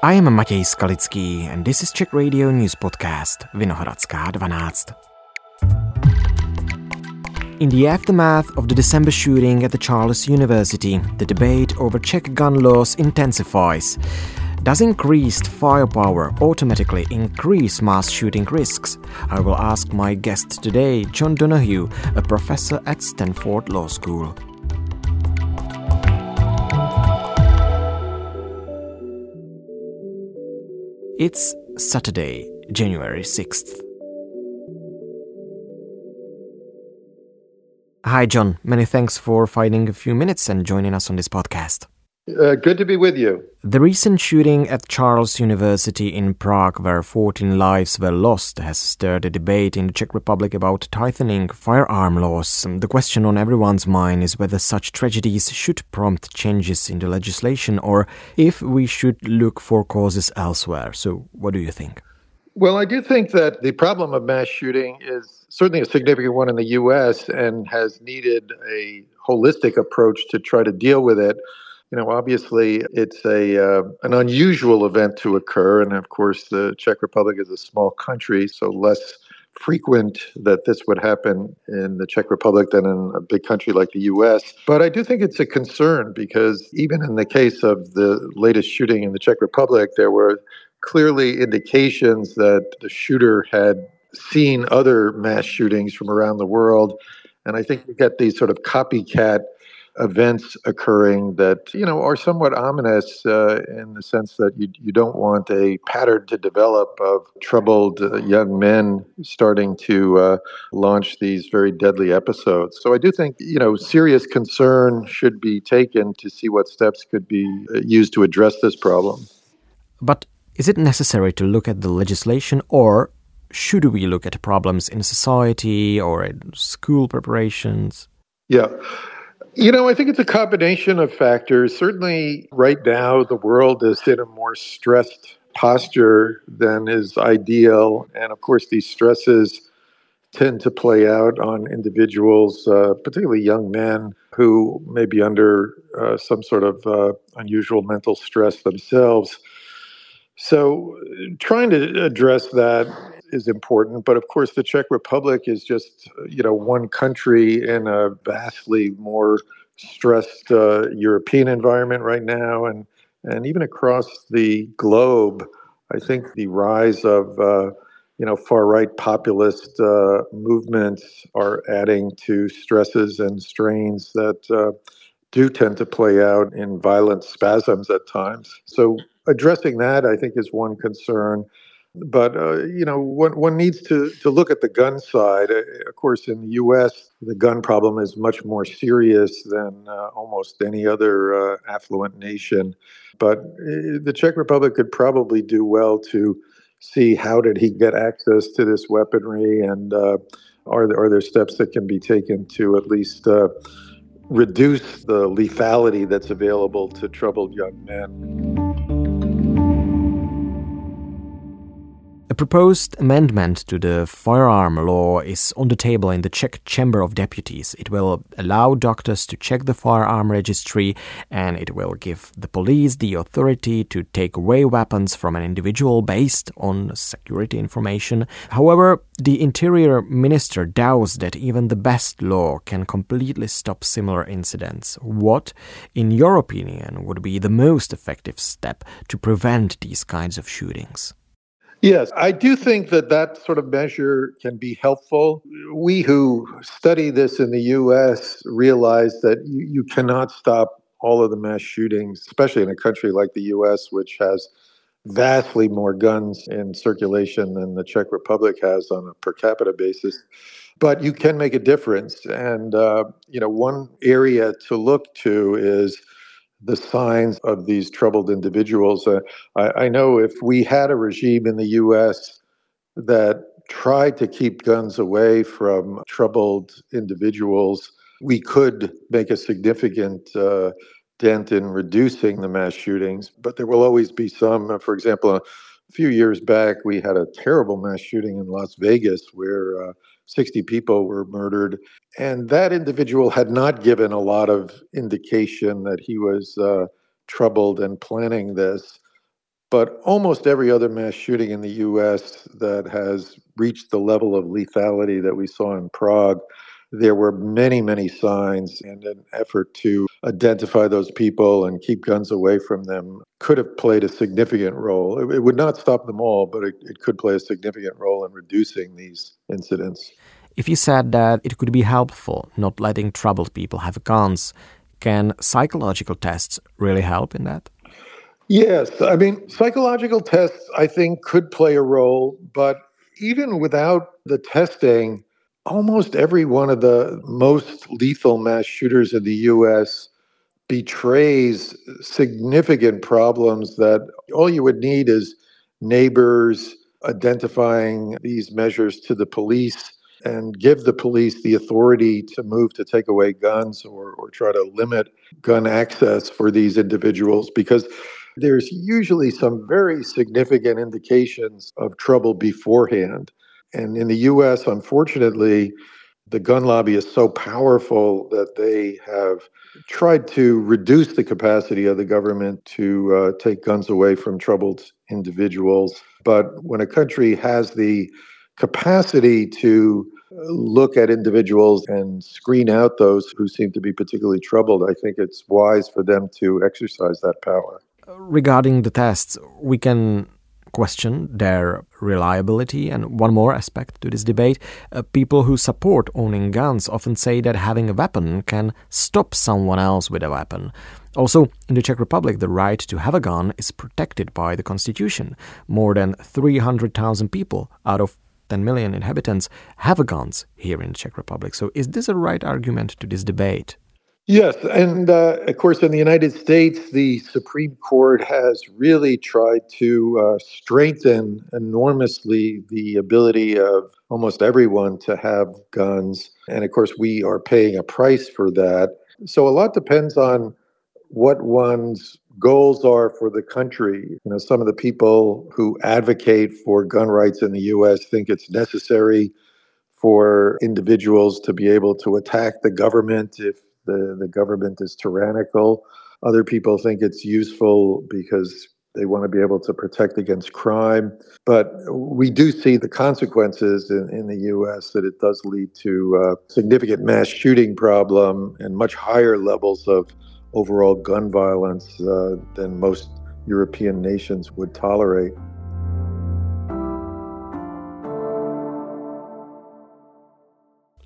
I am Matěj Skalický and this is Czech Radio News Podcast Vinohradská 12. In the aftermath of the December shooting at the Charles University, the debate over Czech gun laws intensifies. Does increased firepower automatically increase mass shooting risks? I will ask my guest today, John Donohue, a professor at Stanford Law School. It's Saturday, January 6th. Hi, John. Many thanks for finding a few minutes and joining us on this podcast. Uh, good to be with you. The recent shooting at Charles University in Prague, where 14 lives were lost, has stirred a debate in the Czech Republic about tightening firearm laws. The question on everyone's mind is whether such tragedies should prompt changes in the legislation or if we should look for causes elsewhere. So, what do you think? Well, I do think that the problem of mass shooting is certainly a significant one in the U.S. and has needed a holistic approach to try to deal with it you know, obviously it's a uh, an unusual event to occur, and of course the Czech Republic is a small country, so less frequent that this would happen in the Czech Republic than in a big country like the US. But I do think it's a concern because even in the case of the latest shooting in the Czech Republic, there were clearly indications that the shooter had seen other mass shootings from around the world. And I think you get these sort of copycat events occurring that you know are somewhat ominous uh, in the sense that you you don't want a pattern to develop of troubled uh, young men starting to uh, launch these very deadly episodes. So I do think you know serious concern should be taken to see what steps could be uh, used to address this problem. But is it necessary to look at the legislation or should we look at problems in society or in school preparations? Yeah. You know, I think it's a combination of factors. Certainly, right now, the world is in a more stressed posture than is ideal. And of course, these stresses tend to play out on individuals, uh, particularly young men who may be under uh, some sort of uh, unusual mental stress themselves. So, trying to address that is important. But of course, the Czech Republic is just you know one country in a vastly more stressed uh, European environment right now, and and even across the globe. I think the rise of uh, you know far right populist uh, movements are adding to stresses and strains that uh, do tend to play out in violent spasms at times. So addressing that, I think, is one concern. But uh, you know, one, one needs to to look at the gun side. Uh, of course, in the U.S., the gun problem is much more serious than uh, almost any other uh, affluent nation. But uh, the Czech Republic could probably do well to see how did he get access to this weaponry, and uh, are there, are there steps that can be taken to at least reduce the lethality that's available to troubled young men. Proposed amendment to the firearm law is on the table in the Czech Chamber of Deputies. It will allow doctors to check the firearm registry and it will give the police the authority to take away weapons from an individual based on security information. However, the Interior Minister doubts that even the best law can completely stop similar incidents. What, in your opinion, would be the most effective step to prevent these kinds of shootings? Yes, I do think that that sort of measure can be helpful. We who study this in the US realize that you, you cannot stop all of the mass shootings, especially in a country like the US, which has vastly more guns in circulation than the Czech Republic has on a per capita basis. But you can make a difference. And, uh, you know, one area to look to is the signs of these troubled individuals. Uh, I, I, know if we had a regime in the U.S. that tried to keep guns away from troubled individuals, we could make a significant uh, dent in reducing the mass shootings. But there will always be some. Uh, for example, a few years back, we had a terrible mass shooting in Las Vegas where uh, 60 people were murdered. And that individual had not given a lot of indication that he was uh, troubled and planning this. But almost every other mass shooting in the US that has reached the level of lethality that we saw in Prague, there were many, many signs and an effort to identify those people and keep guns away from them could have played a significant role. It, it would not stop them all, but it, it could play a significant role in reducing these incidents. If you said that it could be helpful not letting troubled people have guns, can psychological tests really help in that? Yes. I mean, psychological tests, I think, could play a role, but even without the testing, almost every one of the most lethal mass shooters in the US betrays significant problems that all you would need is neighbors identifying these measures to the police and give the police the authority to move to take away guns or, or try to limit gun access for these individuals because there's usually some very significant indications of trouble beforehand. And in the US, unfortunately, the gun lobby is so powerful that they have tried to reduce the capacity of the government to uh, take guns away from troubled individuals. But when a country has the capacity to look at individuals and screen out those who seem to be particularly troubled, I think it's wise for them to exercise that power. Regarding the tests, we can question their reliability. And one more aspect to this debate uh, people who support owning guns often say that having a weapon can stop someone else with a weapon. Also, in the Czech Republic, the right to have a gun is protected by the constitution. More than 300,000 people out of 10 million inhabitants have guns here in the Czech Republic. So, is this a right argument to this debate? Yes, and uh, of course, in the United States, the Supreme Court has really tried to uh, strengthen enormously the ability of almost everyone to have guns. And of course, we are paying a price for that. So, a lot depends on what one's goals are for the country. You know, some of the people who advocate for gun rights in the U.S. think it's necessary for individuals to be able to attack the government if the, the government is tyrannical. Other people think it's useful because they want to be able to protect against crime. But we do see the consequences in, in the U.S. that it does lead to a significant mass shooting problem and much higher levels of overall gun violence uh, than most European nations would tolerate.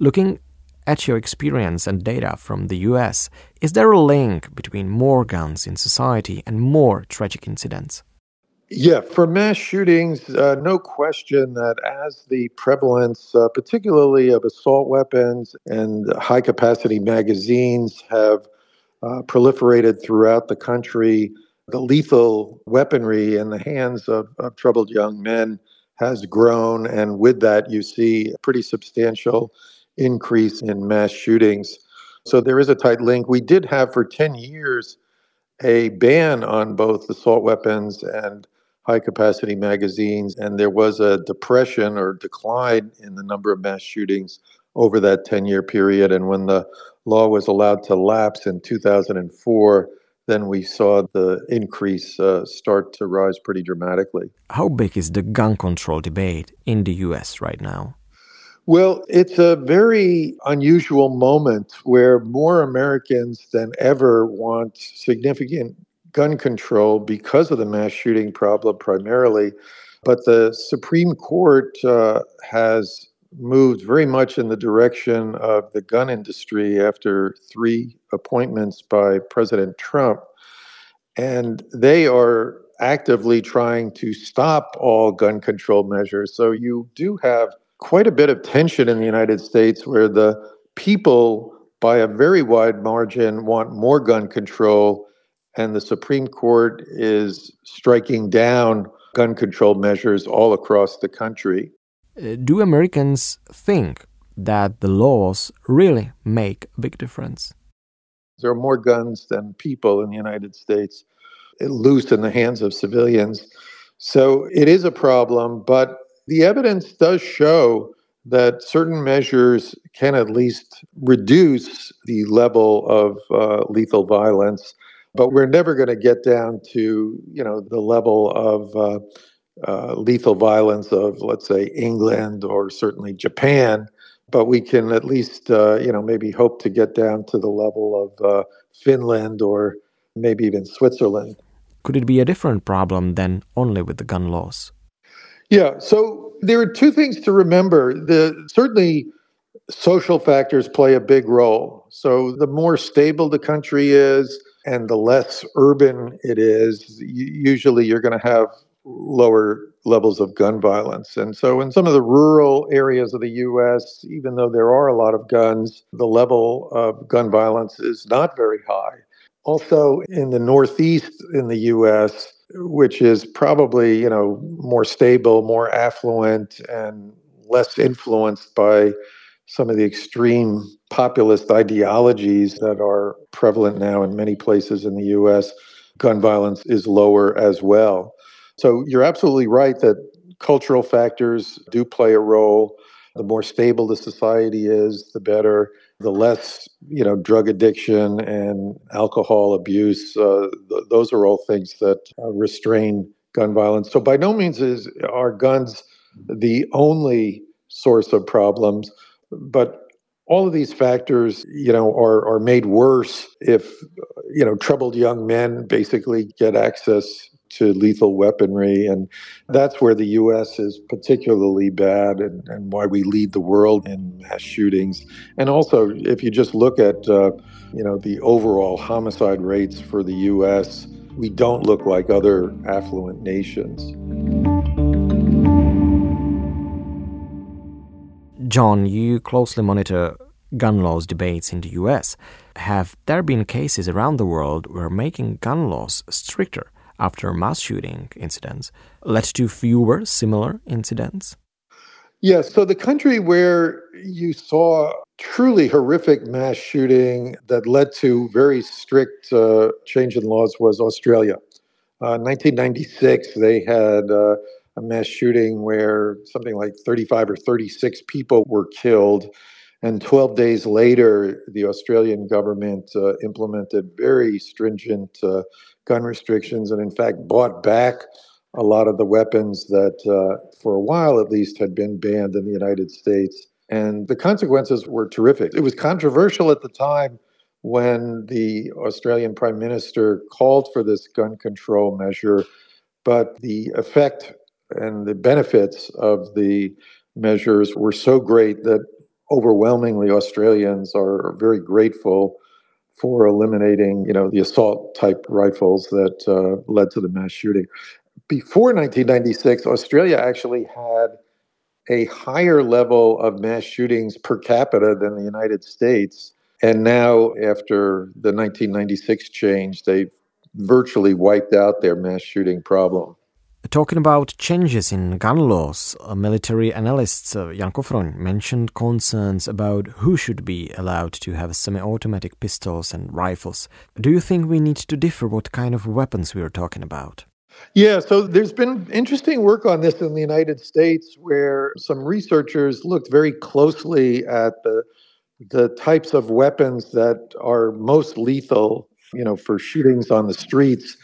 Looking at your experience and data from the US, is there a link between more guns in society and more tragic incidents? Yeah, for mass shootings, uh, no question that as the prevalence, uh, particularly of assault weapons and high capacity magazines, have uh, proliferated throughout the country, the lethal weaponry in the hands of, of troubled young men has grown. And with that, you see pretty substantial increase in mass shootings. So there is a tight link. We did have for 10 years a ban on both assault weapons and high capacity magazines, and there was a depression or decline in the number of mass shootings over that 10 year period. And when the law was allowed to lapse in 2004, then we saw the increase uh, start to rise pretty dramatically. How big is the gun control debate in the US right now? Well, it's a very unusual moment where more Americans than ever want significant gun control because of the mass shooting problem, primarily. But the Supreme Court uh, has moved very much in the direction of the gun industry after three appointments by President Trump. And they are actively trying to stop all gun control measures. So you do have quite a bit of tension in the United States where the people, by a very wide margin, want more gun control, and the Supreme Court is striking down gun control measures all across the country. Uh, do Americans think that the laws really make a big difference? There are more guns than people in the United States, loose in the hands of civilians. So it is a problem, but the evidence does show that certain measures can at least reduce the level of uh, lethal violence. but we're never going to get down to you know the level of uh, uh, lethal violence of let's say England or certainly Japan. But we can at least uh, you know maybe hope to get down to the level of uh, Finland or maybe even Switzerland. Could it be a different problem than only with the gun laws? Yeah. So there are two things to remember. The certainly social factors play a big role. So the more stable the country is and the less urban it is, usually you're going to have lower levels of gun violence. And so in some of the rural areas of the US, even though there are a lot of guns, the level of gun violence is not very high. Also in the northeast in the US, which is probably, you know, more stable, more affluent and less influenced by some of the extreme populist ideologies that are prevalent now in many places in the US, gun violence is lower as well. So you're absolutely right that cultural factors do play a role. The more stable the society is, the better. The less, you know, drug addiction and alcohol abuse. Uh, th- those are all things that uh, restrain gun violence. So by no means is are guns the only source of problems but all of these factors, you know, are are made worse if you know troubled young men basically get access to lethal weaponry, and that's where the U.S. is particularly bad, and, and why we lead the world in mass shootings. And also, if you just look at uh, you know the overall homicide rates for the U.S., we don't look like other affluent nations. John, you closely monitor gun laws debates in the US. Have there been cases around the world where making gun laws stricter after mass shooting incidents led to fewer similar incidents? Yes. So the country where you saw truly horrific mass shooting that led to very strict uh, change in laws was Australia. Uh, 1996, they had uh, a mass shooting where something like 35 or 36 people were killed. And 12 days later, the Australian government uh, implemented very stringent uh, gun restrictions and, in fact, bought back a lot of the weapons that, uh, for a while at least, had been banned in the United States. And the consequences were terrific. It was controversial at the time when the Australian Prime Minister called for this gun control measure, but the effect and the benefits of the measures were so great that overwhelmingly Australians are very grateful for eliminating, you know, the assault type rifles that uh, led to the mass shooting. Before 1996, Australia actually had a higher level of mass shootings per capita than the United States. And now, after the 1996 change, they've virtually wiped out their mass shooting problem. Talking about changes in gun laws, military analyst uh, Jan Kofroň mentioned concerns about who should be allowed to have semi-automatic pistols and rifles. Do you think we need to differ what kind of weapons we are talking about? Yeah, so there's been interesting work on this in the United States where some researchers looked very closely at the the types of weapons that are most lethal, you know, for shootings on the streets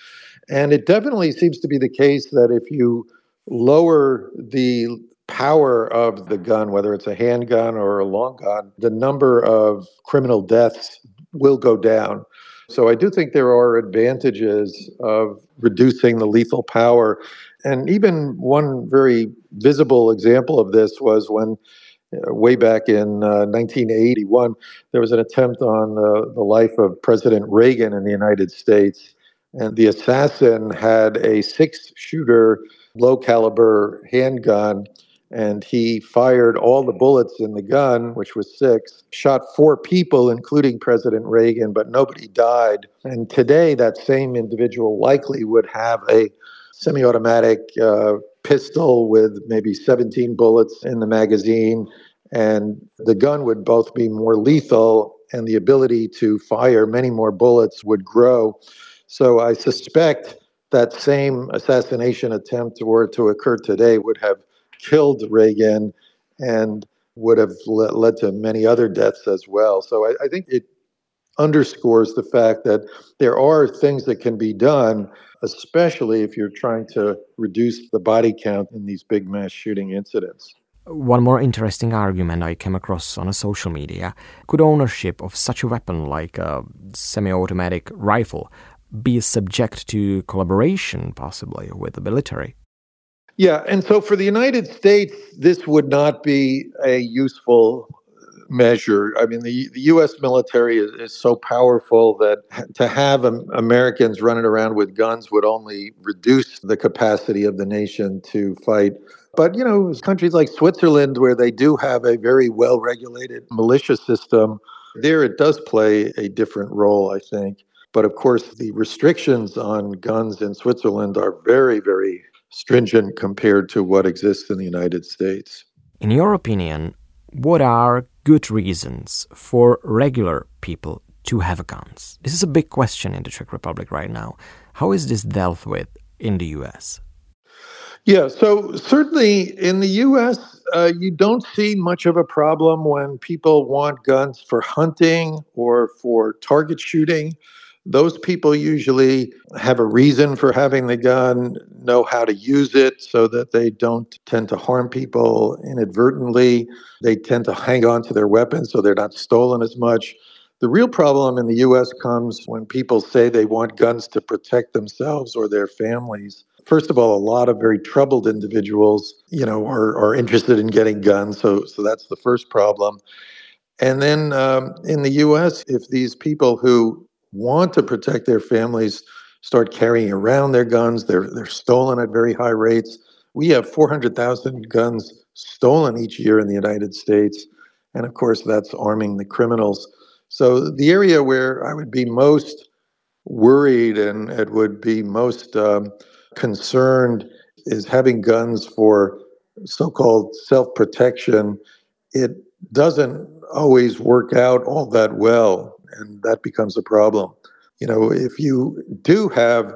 and it definitely seems to be the case that if you lower the power of the gun, whether it's a handgun or a long gun, the number of criminal deaths will go down. So I do think there are advantages of reducing the lethal power. And even one very visible example of this was when, uh, way back in uh, 1981, there was an attempt on uh, the life of President Reagan in the United States. And the assassin had a six shooter, low caliber handgun. And he fired all the bullets in the gun, which was six, shot four people, including President Reagan, but nobody died. And today, that same individual likely would have a semi automatic uh, pistol with maybe 17 bullets in the magazine. And the gun would both be more lethal, and the ability to fire many more bullets would grow. So I suspect that same assassination attempt were to occur today would have killed Reagan and would have led to many other deaths as well. So I, I think it underscores the fact that there are things that can be done, especially if you're trying to reduce the body count in these big mass shooting incidents. One more interesting argument I came across on a social media could ownership of such a weapon like a semi automatic rifle be subject to collaboration, possibly, with the military? Yeah, and so for the United States, this would not be a useful measure. I mean, the, the U.S. military is, is so powerful that to have Americans running around with guns would only reduce the capacity of the nation to fight. But, you know, countries like Switzerland, where they do have a very well regulated militia system, there it does play a different role, I think. But of course, the restrictions on guns in Switzerland are very, very stringent compared to what exists in the United States. In your opinion, what are good reasons for regular people to have guns? This is a big question in the Czech Republic right now. How is this dealt with in the US? Yeah, so certainly in the US, uh, you don't see much of a problem when people want guns for hunting or for target shooting. Those people usually have a reason for having the gun, know how to use it so that they don't tend to harm people inadvertently. They tend to hang on to their weapons so they're not stolen as much. The real problem in the US comes when people say they want guns to protect themselves or their families. First of all, a lot of very troubled individuals, you know, are, are interested in getting guns. So, so that's the first problem. And then um, in the US, if these people who want to protect their families start carrying around their guns. They're they're stolen at very high rates. We have 400,000 guns stolen each year in the United States, and of course that's arming the criminals. So the area where I would be most worried and it would be most um, concerned is having guns for so-called self-protection. It doesn't always work out all that well and that becomes a problem. You know, if you do have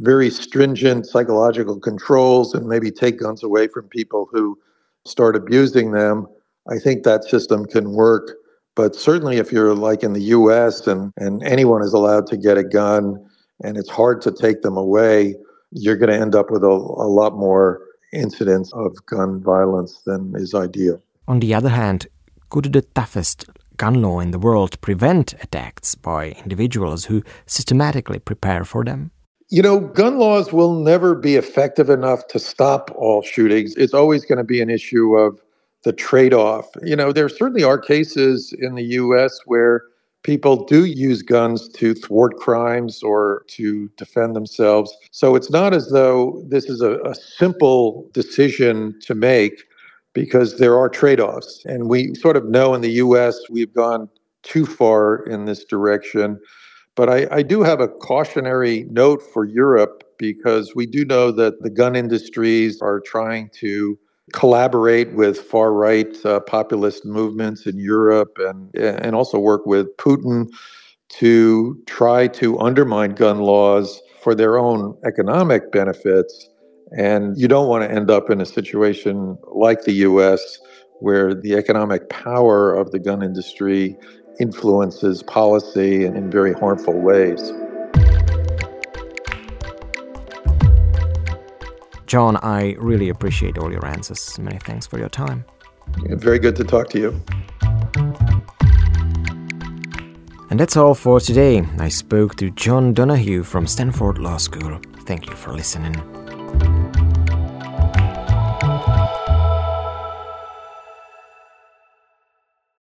very stringent psychological controls and maybe take guns away from people who start abusing them, I think that system can work. But certainly, if you're like in the US and, and anyone is allowed to get a gun and it's hard to take them away, you're going to end up with a, a lot more incidents of gun violence than is ideal. On the other hand, could the toughest gun law in the world prevent attacks by individuals who systematically prepare for them? You know, gun laws will never be effective enough to stop all shootings. It's always going to be an issue of the trade off. You know, there certainly are cases in the US where people do use guns to thwart crimes or to defend themselves. So it's not as though this is a, a simple decision to make because there are trade offs. And we sort of know in the US we've gone too far in this direction. But I, I, do have a cautionary note for Europe because we do know that the gun industries are trying to collaborate with far right uh, populist movements in Europe and, and also work with Putin to try to undermine gun laws for their own economic benefits. And you don't want to end up in a situation like the US where the economic power of the gun industry influences policy in, in very harmful ways. John, I really appreciate all your answers. Many thanks for your time. Yeah, very good to talk to you. And that's all for today. I spoke to John Donohue from Stanford Law School. Thank you for listening.